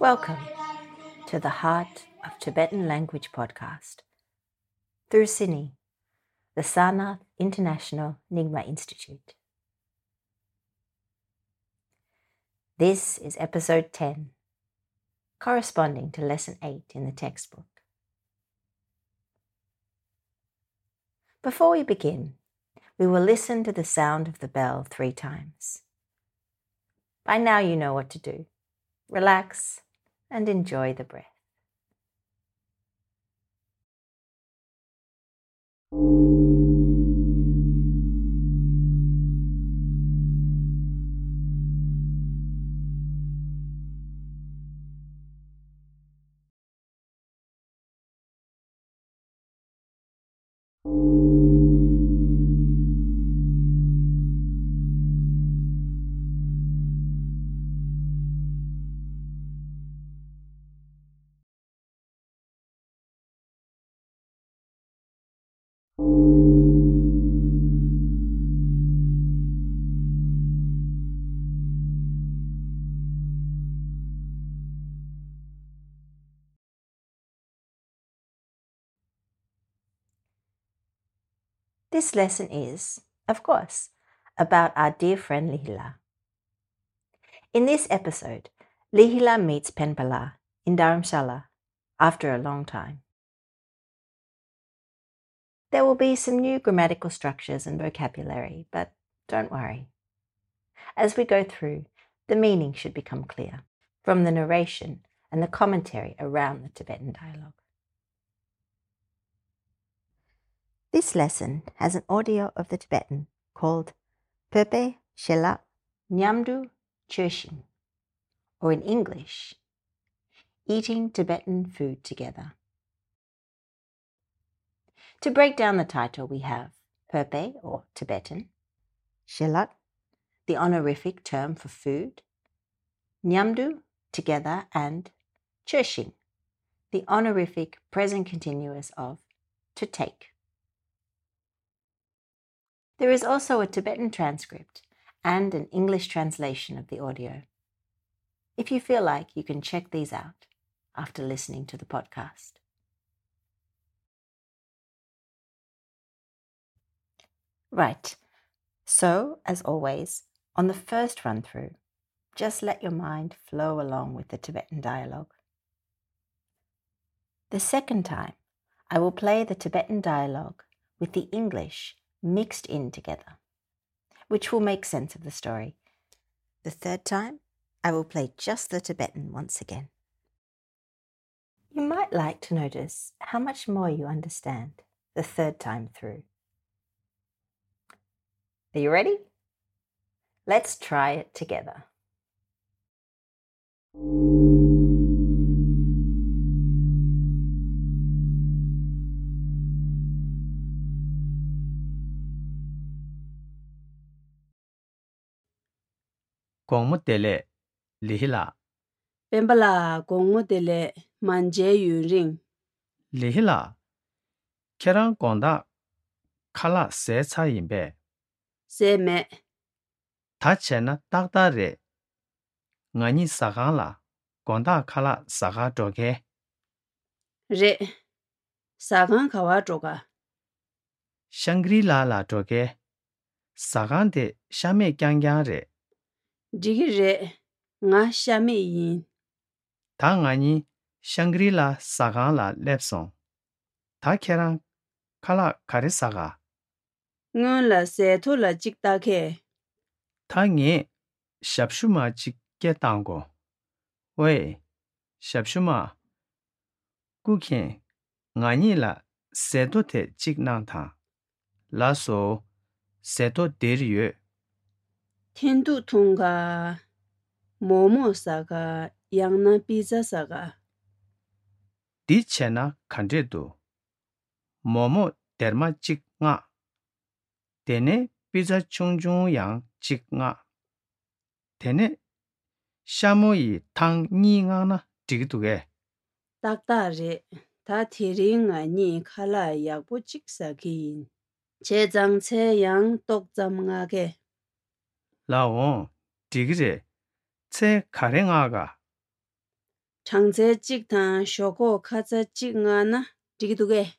Welcome to the Heart of Tibetan Language podcast through SINI, the Sarnath International Nyingma Institute. This is episode 10, corresponding to lesson 8 in the textbook. Before we begin, we will listen to the sound of the bell three times. By now, you know what to do. Relax and enjoy the breath. This lesson is, of course, about our dear friend Lihila. In this episode, Lihila meets Penpala in Dharamshala after a long time. There will be some new grammatical structures and vocabulary, but don't worry. As we go through, the meaning should become clear from the narration and the commentary around the Tibetan dialogue. This lesson has an audio of the Tibetan called Pepe Shela Nyamdu Chöshin, or in English, Eating Tibetan Food Together. To break down the title, we have Pepe, or Tibetan, Shelat, the honorific term for food, Nyamdu, together, and Chöshin, the honorific present continuous of to take. There is also a Tibetan transcript and an English translation of the audio. If you feel like, you can check these out after listening to the podcast. Right, so as always, on the first run through, just let your mind flow along with the Tibetan dialogue. The second time, I will play the Tibetan dialogue with the English mixed in together, which will make sense of the story. The third time, I will play just the Tibetan once again. You might like to notice how much more you understand the third time through. Are you ready? Let's try it together. gongmu tele, lihila. Pembala gongmu tele, manje yu ring. Lihila, kerang gongda kala se cha yinbe. Se me. Ta che na takda re. Ngani saka la gongda kala saka doge. Re, saka kawa doga. Shangri la la doge. Sakan de shame kyang kyang re. Digi re, nga shami yin. Ta nga nyi Shangri-La saga la lepson. Ta kerang kala kare saga. Ngun la se to la jik ta ke. Ta nge shabshuma jik ke tango. We, shabshuma kukin nga nyi la seto te jik nang ta. La so seto deri 텐두 통가 모모사가 양나 피자사가 디체나 칸데도 모모 데르마 찍nga 데네 피자 총중양 찍nga 데네 샤모이 탕니가나 디기두게 딱다레 다 티링아 니 칼라 약보 찍사긴 제장체양 똑잠가게 라온 디그제 체 가랭아가. 장제 찍탄 쇼고 카자 찍나나 디기두게.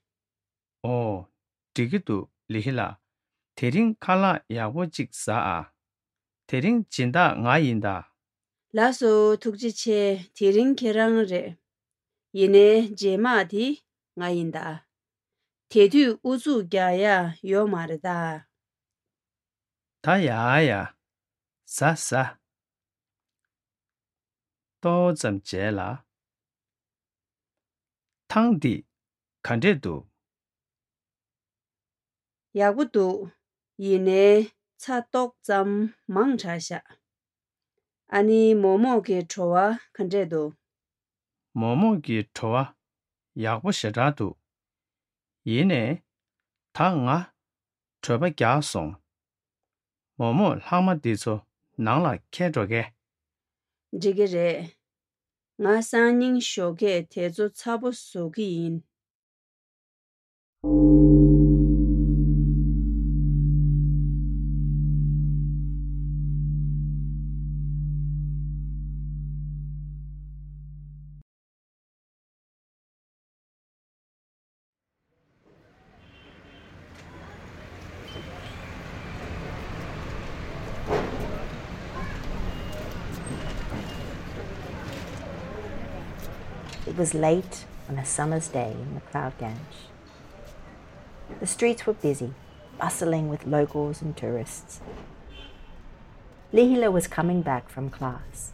어 디기두 리힐라. 테링 칼라 야보 찍사.아 테링 진다 나인다. 라소 툭지체 테링 계랑레 얘네 제마디 나인다. 대두 우주갸야 요마르다. 다야야. sa sa. To zam che la. Thang di khan de du. Ya gu du yi ne cha tok zam mang cha sha. Ani momo ge chowa khan de du. Momo ge chowa ya gu she ra du. Yi ne ta nga choba kya song. Momo lhama di zo. nang la khe zho ge. Jige re, nga san ning sho ge te zo tsabu su ki yin. It was late on a summer's day in McLeodganj. The streets were busy, bustling with locals and tourists. Lihila was coming back from class.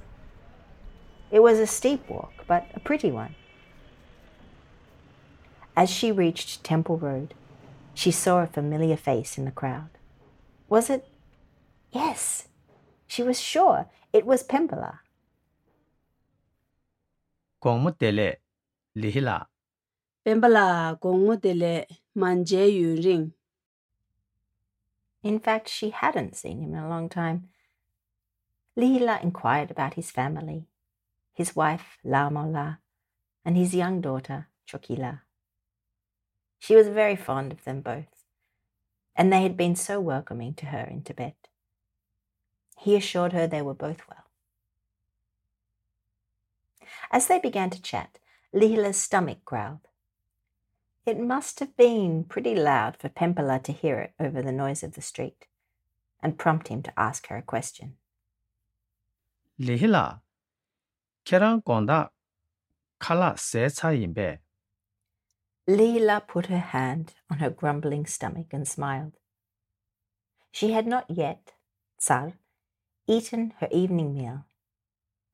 It was a steep walk, but a pretty one. As she reached Temple Road, she saw a familiar face in the crowd. Was it? Yes, she was sure it was Pempola. Gongmu dele lihila. Pembala gongmo dele manje yu ring. In fact, she hadn't seen him in a long time. Lihila inquired about his family, his wife, Lamola, and his young daughter, Chokila. She was very fond of them both, and they had been so welcoming to her in Tibet. He assured her they were both well. As they began to chat, Lihila's stomach growled. It must have been pretty loud for Pempola to hear it over the noise of the street and prompt him to ask her a question. Lihila. Kerang gonda kala se cha yinbe. Lila put her hand on her grumbling stomach and smiled. She had not yet, Tsar, eaten her evening meal,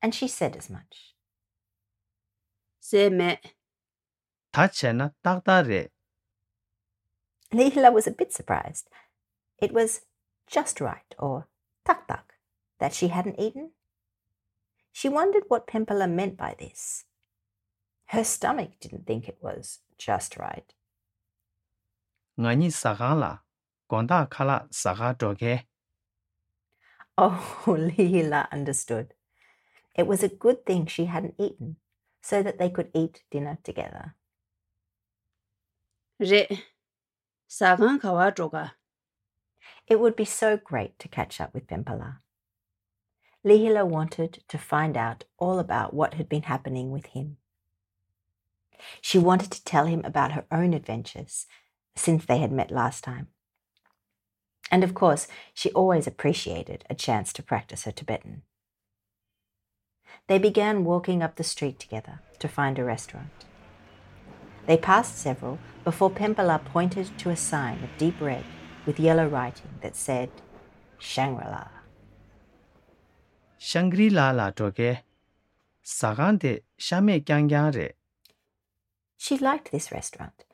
and she said as much. Se me. Ta che na tak da re. Lila was a bit surprised. It was just right, or tak tak, that she hadn't eaten. She wondered what Pempola meant by this. Her stomach didn't think it was just right. Nga ni sagang. Gonda kala saga doge. Oh, Lila understood. It was a good thing she hadn't eaten, so that they could eat dinner together. Re. Sagang kawa choga. It would be so great to catch up with Pempola. Lihila wanted to find out all about what had been happening with him. She wanted to tell him about her own adventures since they had met last time. And of course, she always appreciated a chance to practice her Tibetan. They began walking up the street together to find a restaurant. They passed several before Pempola pointed to a sign of deep red with yellow writing that said Shangri-La. Shangri-La la doge. Sagang de shame kyang kyang. She liked this restaurant,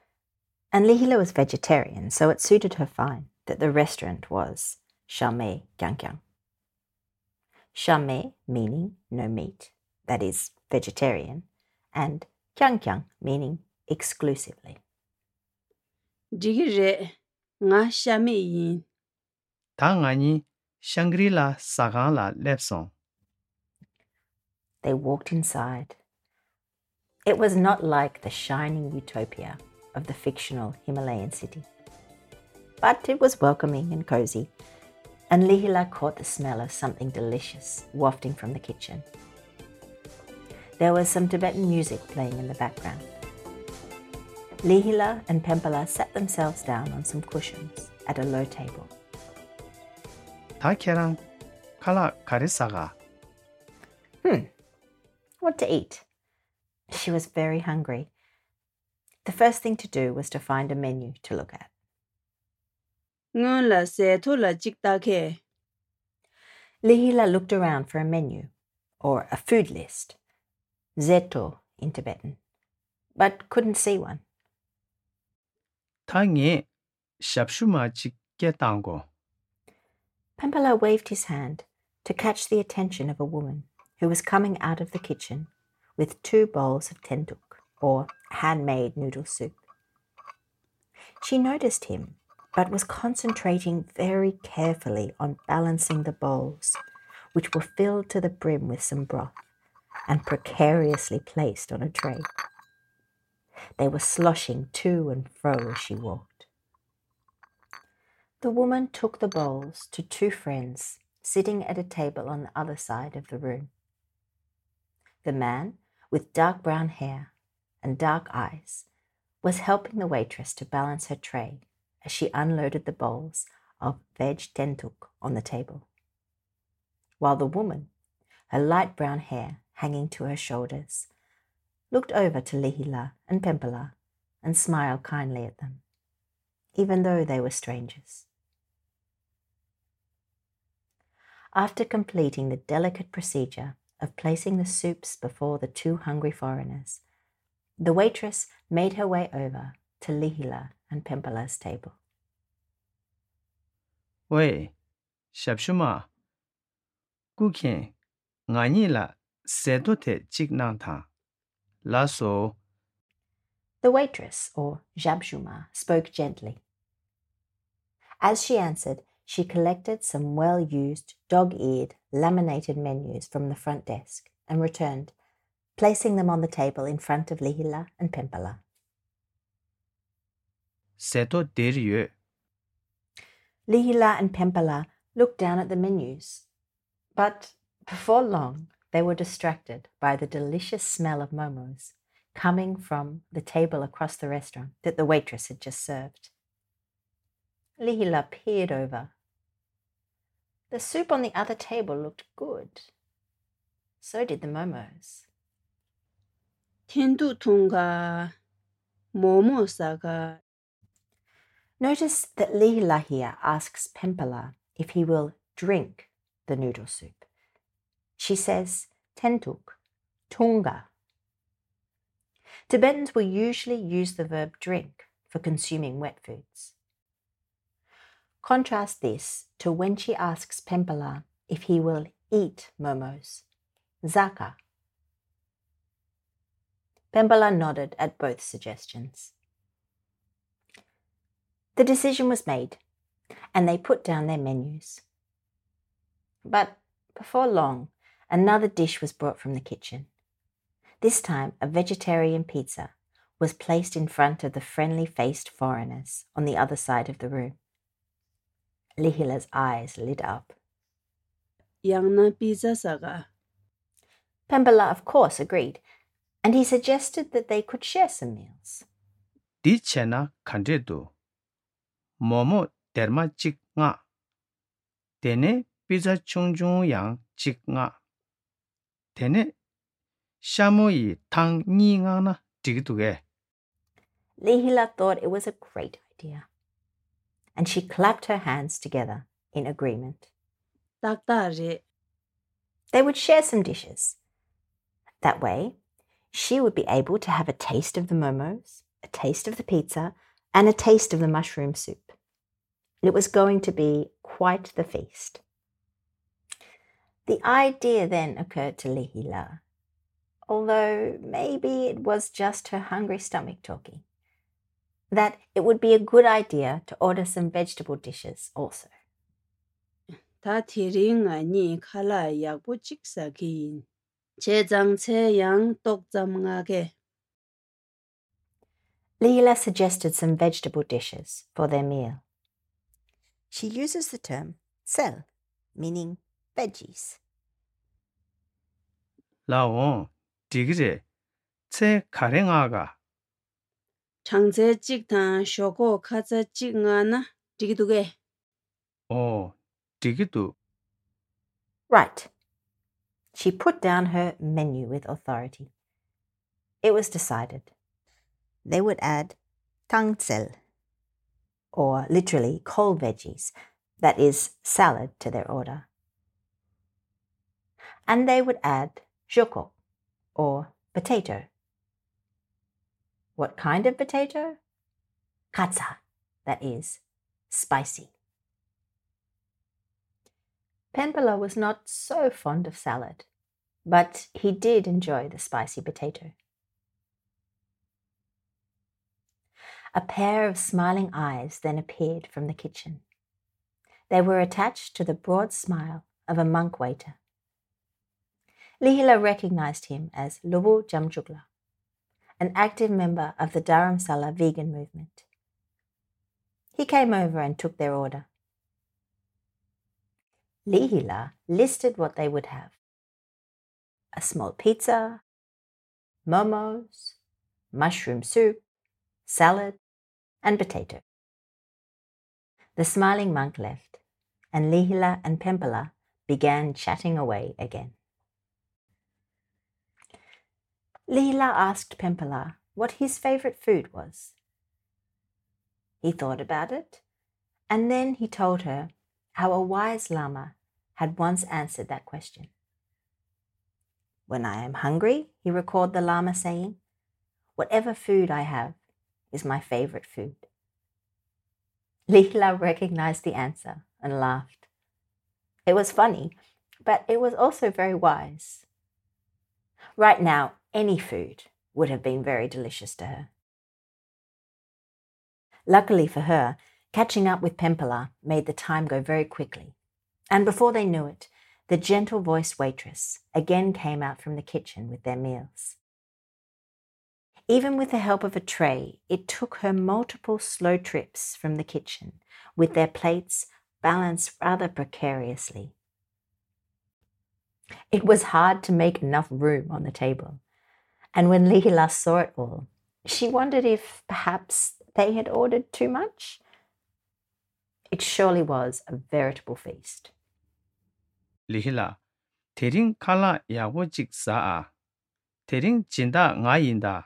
and Lihila was vegetarian, so it suited her fine that the restaurant was Shame Gyangkyang. Shame meaning no meat, that is, vegetarian, and Kyangkyang meaning exclusively. Jige re. Nga shame yin. Ta nga ni Shangri-La sagang la lepsong. They walked inside. It was not like the shining utopia of the fictional Himalayan city. But it was welcoming and cozy, and Lihila caught the smell of something delicious wafting from the kitchen. There was some Tibetan music playing in the background. Lihila and Pempala sat themselves down on some cushions at a low table. Kala. Hmm. What to eat? She was very hungry. The first thing to do was to find a menu to look at ngun la se to la jik. Lihila looked around for a menu, or a food list, zeto in Tibetan, but couldn't see one. Tangi shapshuma jik ge dango. Pampala waved his hand to catch the attention of a woman who was coming out of the kitchen with two bowls of tenduk, or handmade noodle soup. She noticed him but was concentrating very carefully on balancing the bowls, which were filled to the brim with some broth and precariously placed on a tray. They were sloshing to and fro as she walked. The woman took the bowls to two friends sitting at a table on the other side of the room. The man, with dark brown hair and dark eyes, was helping the waitress to balance her tray as she unloaded the bowls of veg tentuk on the table. While the woman, her light brown hair hanging to her shoulders, looked over to Lihila and Pempala and smiled kindly at them, even though they were strangers. After completing the delicate procedure of placing the soups before the two hungry foreigners, the waitress made her way over to Lihila and Pimpala's table. Wei, Shabshuma, Gukin, Nganila, Sedote Jignanta, Lasso. The waitress, or Jabshuma, spoke gently. As she answered, she collected some well used, dog eared, laminated menus from the front desk and returned, placing them on the table in front of Lihila and Pimpala. Seto deryu. Lihila and Pempala looked down at the menus, but before long they were distracted by the delicious smell of momos coming from the table across the restaurant that the waitress had just served. Lihila peered over. The soup on the other table looked good. So did the momos. Tendu tunga momo saga Notice that Lihila here asks Pempala if he will drink the noodle soup. She says tentuk, tunga. Tibetans will usually use the verb drink for consuming wet foods. Contrast this to when she asks Pempala if he will eat momos, zaka. Pempala nodded at both suggestions. The decision was made, and they put down their menus. But before long, another dish was brought from the kitchen. This time, a vegetarian pizza was placed in front of the friendly faced foreigners on the other side of the room. Lihila's eyes lit up. Yangna pizza saga. Pembala, of course, agreed, and he suggested that they could share some meals. Di chena kandedu. 모모 데르마 찍nga 데네 피자 총중양 찍nga 데네 샤모이 탕니가나 디기두게 Lihila thought it was a great idea, and she clapped her hands together in agreement. tak ta re They would share some dishes. That way, she would be able to have a taste of the momos, a taste of the pizza, and a taste of the mushroom soup. It was going to be quite the feast. The idea then occurred to Lihila, although maybe it was just her hungry stomach talking, that it would be a good idea to order some vegetable dishes also. ta thiri nga ni khala yak bu chik sa gi che jang che yang tok jam nga ge Leela suggested some vegetable dishes for their meal. She uses the term sel, meaning veggies. 라옹 디그제 체 가랭아가 장제 찍다 쇼고 카자 찍나나 디기두게 오 디기도 Right. She put down her menu with authority. It was decided. They would add tangzel, or literally cold veggies, that is, salad, to their order. And they would add joko, or potato. What kind of potato? Katsa, that is, spicy. Penpala was not so fond of salad, but he did enjoy the spicy potato. A pair of smiling eyes then appeared from the kitchen. They were attached to the broad smile of a monk waiter. Lihila recognized him as Lubu Jamjugla, an active member of the Dharamsala vegan movement. He came over and took their order. Lihila listed what they would have a small pizza, momos, mushroom soup, salad, and potato. The smiling monk left, and Lihila and Pempala began chatting away again. Lihila asked Pempala what his favorite food was. He thought about it, and then he told her how a wise Lama had once answered that question. When I am hungry, he recalled the Lama saying, whatever food I have is my favorite food. Lila recognized the answer and laughed. It was funny, but it was also very wise. Right now, any food would have been very delicious to her. Luckily for her, catching up with Pempala made the time go very quickly. And before they knew it, the gentle voiced waitress again came out from the kitchen with their meals. Even with the help of a tray, it took her multiple slow trips from the kitchen, with their plates balanced rather precariously. It was hard to make enough room on the table, and when Lihila saw it all, she wondered if perhaps they had ordered too much. It surely was a veritable feast. Lihila, tering kala yawojik saa, tering jinda ngayinda.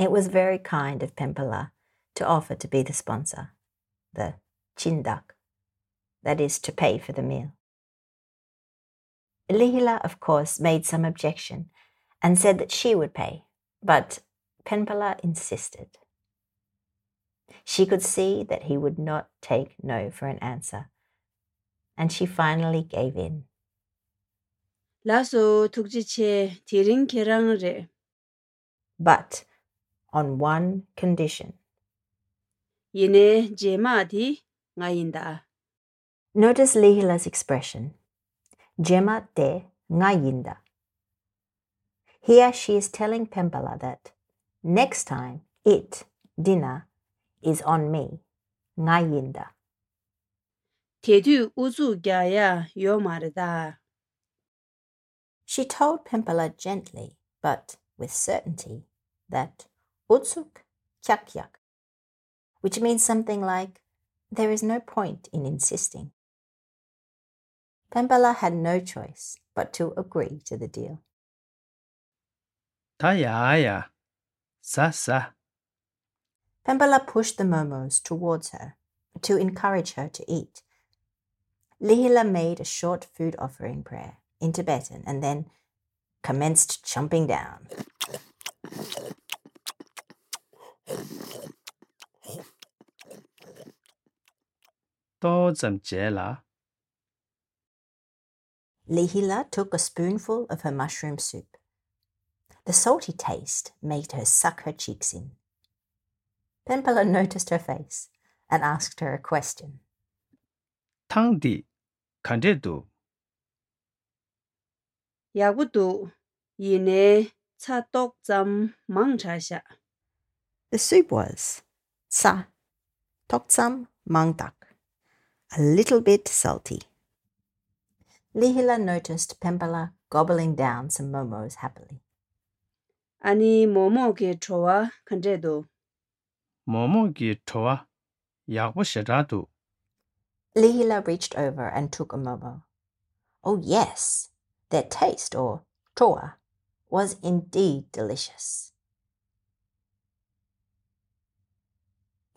It was very kind of Pempala to offer to be the sponsor, the chindak, that is, to pay for the meal. Lihila, of course, made some objection and said that she would pay, but Penpala insisted. She could see that he would not take no for an answer, and she finally gave in. 라소 tukjiche tiring kerang re But on one condition. yine jema di ngayinda Notice Lihila's expression, Jema te ngayinda. Here she is telling Pempala that next time it, dinner, is on me, ngayinda. tedu uzu gyaya yo marida She told Pempala gently, but with certainty, that Utsuk kyak yak, which means something like, there is no point in insisting. Pembala had no choice but to agree to the deal. Taya aya, sa sa. Pembala pushed the momos towards her to encourage her to eat. Lihila made a short food offering prayer in Tibetan and then commenced chomping down. To zamdziela. Lihila took a spoonful of her mushroom soup. The salty taste made her suck her cheeks in. Pempela noticed her face and asked her a question. Tangdi, kandedu. Yagudu, yine, tsadok zam mangchasha The soup was sa toksam mangdak, a little bit salty. Lihila noticed Pembala gobbling down some momos happily. 아니 모모게 좋아 근데도 모모기 토와 야고시라도 Lihila reached over and took a momo. Oh, yes, their taste, or toa, was indeed delicious.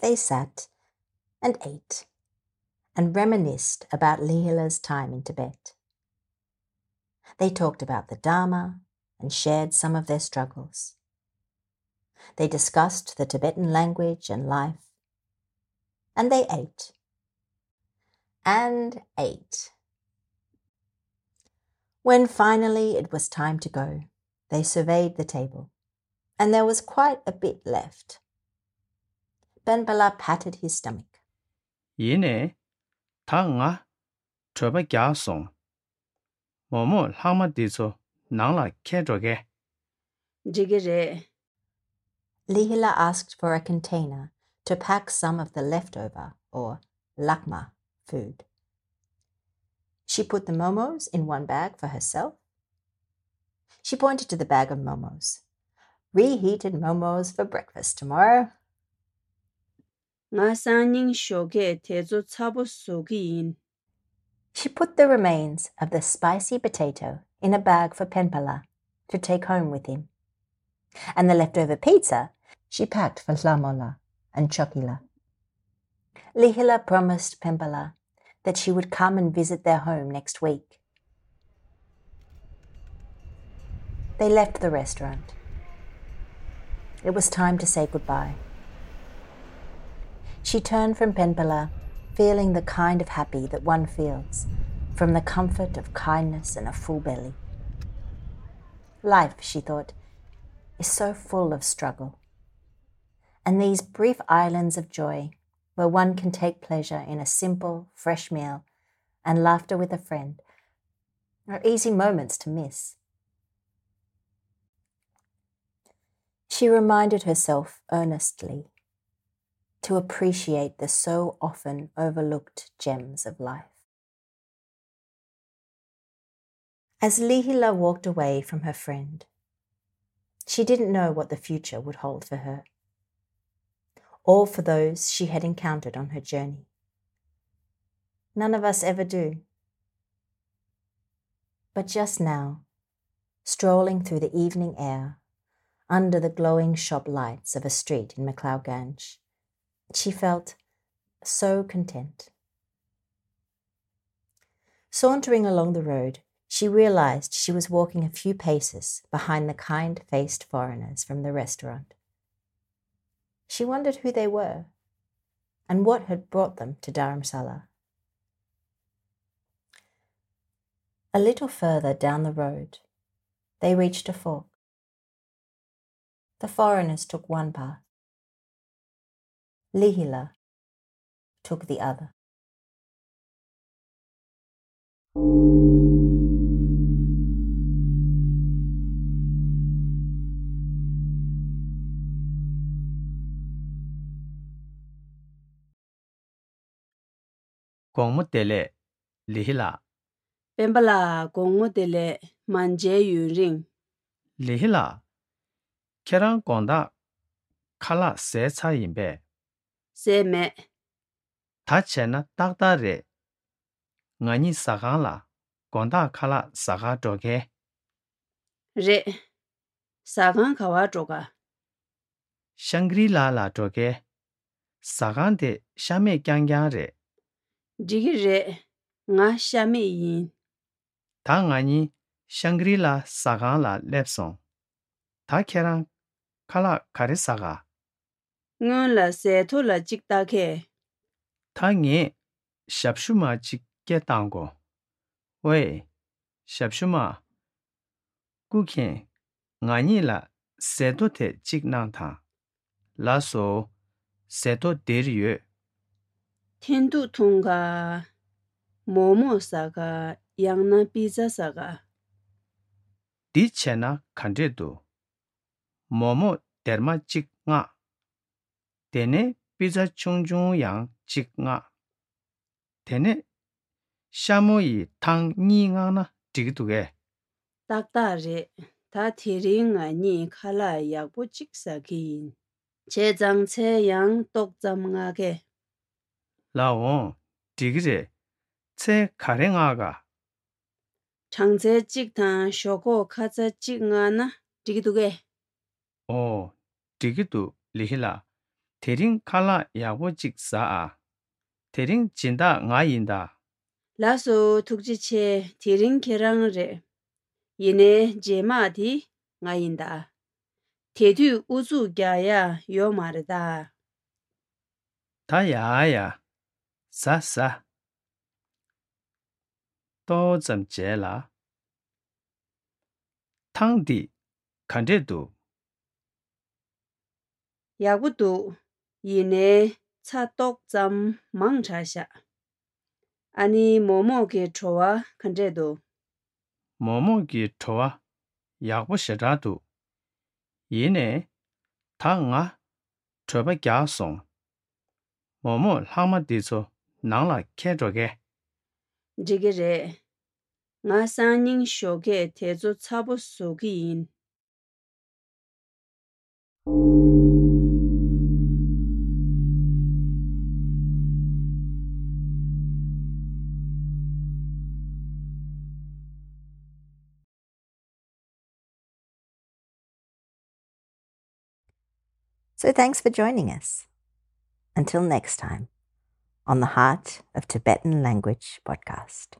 They sat and ate and reminisced about Lihila's time in Tibet. They talked about the Dharma and shared some of their struggles. They discussed the Tibetan language and life. And they ate. And ate. When finally it was time to go, they surveyed the table, and there was quite a bit left. Ben patted his stomach. Yine, tanga, choba song. Momo lama dizo, nang la ke Lihila asked for a container to pack some of the leftover, or lakma, food. She put the momos in one bag for herself. She pointed to the bag of momos. Reheated momos for breakfast tomorrow. She put the remains of the spicy potato in a bag for Penpala to take home with him. And the leftover pizza she packed for Lamola and Chokila. Lihila promised Penpala that she would come and visit their home next week. They left the restaurant. It was time to say goodbye. She turned from Penpala, feeling the kind of happy that one feels from the comfort of kindness and a full belly. Life, she thought, is so full of struggle. And these brief islands of joy, where one can take pleasure in a simple, fresh meal and laughter with a friend, are easy moments to miss. She reminded herself earnestly to appreciate the so often overlooked gems of life. As Lihila walked away from her friend, she didn't know what the future would hold for her, or for those she had encountered on her journey. None of us ever do. But just now, strolling through the evening air, under the glowing shop lights of a street in McLeodganj, she felt so content. Sauntering along the road, she realized she was walking a few paces behind the kind faced foreigners from the restaurant. She wondered who they were and what had brought them to Dharamsala. A little further down the road, they reached a fork. The foreigners took one path. Lehila took the other. Gongmu tele, Lehila. Pembala gongmu tele manje yu ring. Lehila, kerang gonda kala se cha yinbe. se me. Ta che na takta re. Nga nyi saka la, gonda khala saka doge. Re, saka kawa doga. Shangri-la la doge. Saka de shame kyang kyang re. Digi re, nga shame yin. Ta nga nyi Shangri-la saka la lepson. Ta kerang khala kari saka. ngun la se thu la chik ta khe. Ta nge, shabshuma chik ke tango. We, shabshuma, ku khen, nga nyi la se thu te chik nang ta. La so, se thu der yu. Ten tu thung ga, momo sa ga, yang na pizza sa ga. Di che na khande du, momo derma chik nga. Tene pizza chungchung yang chik nga. Tene shamu yi tang nyi nga na chik duge. Takta re, ta tiri nga nyi khala yakbo chik saki yin. Che zang che yang tok zam nga ge. La wong, chik re, che kare nga ga. Changze chik tang shoko kaza chik nga na chik duge. O, chik du oh, lihi la. Tering kala yago jik saa. Tering jinda nga yinda. Laso tukji che tering kerang re. Yene jema di nga yinda. Tedu uzu gyaya yo marida. Ta yaaya. Sa sa. To zam je la. Tang di kante du. Yagu du. 이네 제마디 나인다 테두 우주 갸야 요마르다 다야야 사사 또 점제라 탕디 칸데도 야구도 이네 차똑잠 망차샤 아니 모모게 초와 칸제도 모모기 토와 야고시라도 이네 당아 저바 갸송 모모 하마디소 나라 캐저게 지게레 nga sanning shoge tezo chabo sogi yin So thanks for joining us. Until next time on the Heart of Tibetan Language podcast.